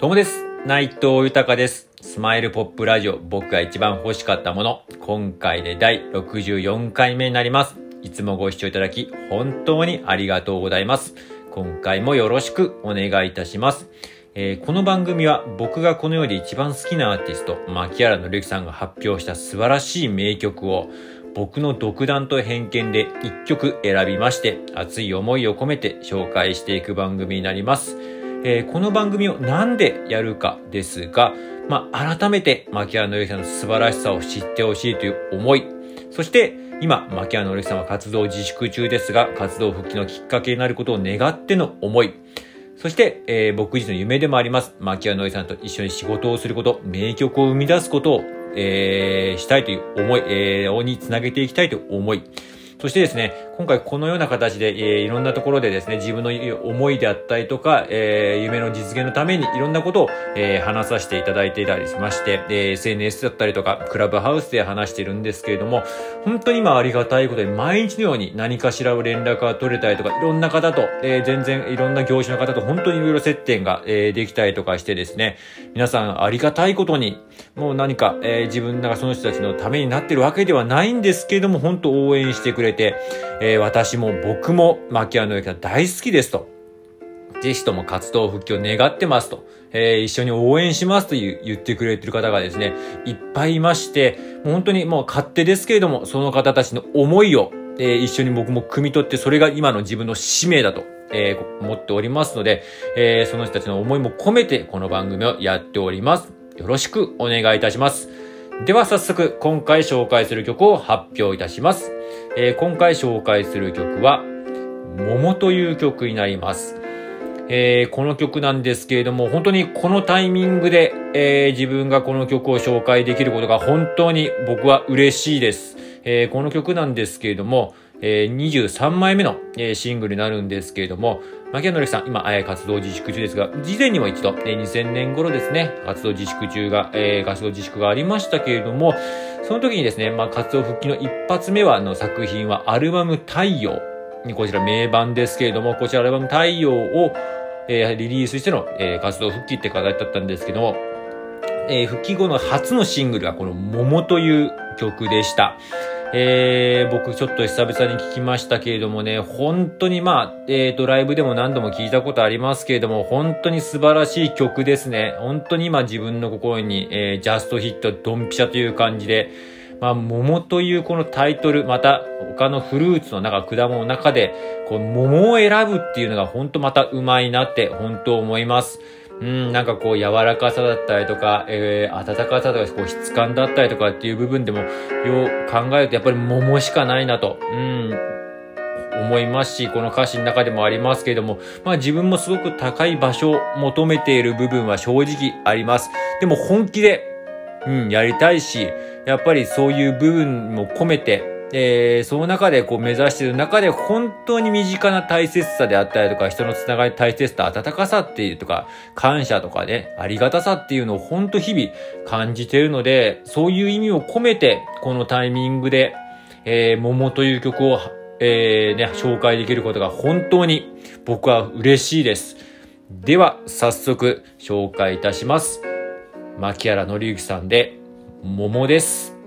どうもです。内藤豊です。スマイルポップラジオ、僕が一番欲しかったもの。今回で第64回目になります。いつもご視聴いただき、本当にありがとうございます。今回もよろしくお願いいたします。えーこの番組は僕がこの世で一番好きなアーティスト、牧原紀之さんが発表した素晴らしい名曲を、僕の独断と偏見で一曲選びまして、熱い思いを込めて紹介していく番組になります。えーこの番組をなんでやるかですが、まあ、改めて牧原紀之さんの素晴らしさを知ってほしいという思い、そして今、牧原紀之さんは活動自粛中ですが、活動復帰のきっかけになることを願っての思い、そして、えー僕自身の夢でもあります、牧原紀之さんと一緒に仕事をすること、名曲を生み出すことを、えーしたいという思い、えーをにつなげていきたいという思い、そしてですね、今回このような形で、えーいろんなところでですね、自分の思いであったりとか、えー夢の実現のためにいろんなことを、えー話させていただいていたりしまして、えー SNS だったりとか、クラブハウスで話してるんですけれども、本当に今ありがたいことで、毎日のように何かしらを連絡が取れたりとか、いろんな方と、えー全然いろんな業種の方と本当にいろいろ接点が、えーできたりとかしてですね、皆さんありがたいことに、もう何か、えー自分がその人たちのためになってるわけではないんですけれども、本当応援してくれて、えー私も僕も牧原の之さん大好きですと。ぜひとも活動復帰を願ってますと、えー一緒に応援しますという言ってくれてる方がですね、いっぱいいまして、本当にもう勝手ですけれども、その方たちの思いを、えー一緒に僕も汲み取って、それが今の自分の使命だと、えー思っておりますので、えーその人たちの思いも込めて、この番組をやっております。よろしくお願いいたします。では早速、今回紹介する曲を発表いたします。えー今回紹介する曲は、桃という曲になります。えーこの曲なんですけれども、本当にこのタイミングで、えー自分がこの曲を紹介できることが本当に僕は嬉しいです。えーこの曲なんですけれども、えー23枚目の、えーシングルになるんですけれども、牧原紀之さん、今、えー活動自粛中ですが、事前にも一度、えー2000年頃ですね、活動自粛中が、えー活動自粛がありましたけれども、その時にですね、まあ、活動復帰の一発目は、の作品はアルバム太陽。こちら名盤ですけれども、こちらアルバム太陽を、えーリリースしての、えー活動復帰って形だったんですけども、えー復帰後の初のシングルがこの桃という曲でした。えー僕ちょっと久々に聞きましたけれどもね、本当にまあ、えーと、ライブでも何度も聞いたことありますけれども、本当に素晴らしい曲ですね。本当に今自分の心に、えージャストヒット、ドンピシャという感じで、まあ、桃というこのタイトル、また他のフルーツの中、果物の中で、こう、桃を選ぶっていうのが本当またうまいなって本当思います。うん、なんかこう柔らかさだったりとか、えー、温かさとか、こう質感だったりとかっていう部分でも、よう考えるとやっぱり桃しかないなと、うん、思いますし、この歌詞の中でもありますけれども、まあ自分もすごく高い場所を求めている部分は正直あります。でも本気で、うん、やりたいし、やっぱりそういう部分も込めて、えー、その中でこう目指している中で本当に身近な大切さであったりとか、人のつながり大切さ、温かさっていうとか、感謝とかね、ありがたさっていうのを本当日々感じているので、そういう意味を込めて、このタイミングで、えー、桃という曲を、えー、ね、紹介できることが本当に僕は嬉しいです。では、早速紹介いたします。牧原紀之さんで、桃です。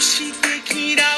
してきら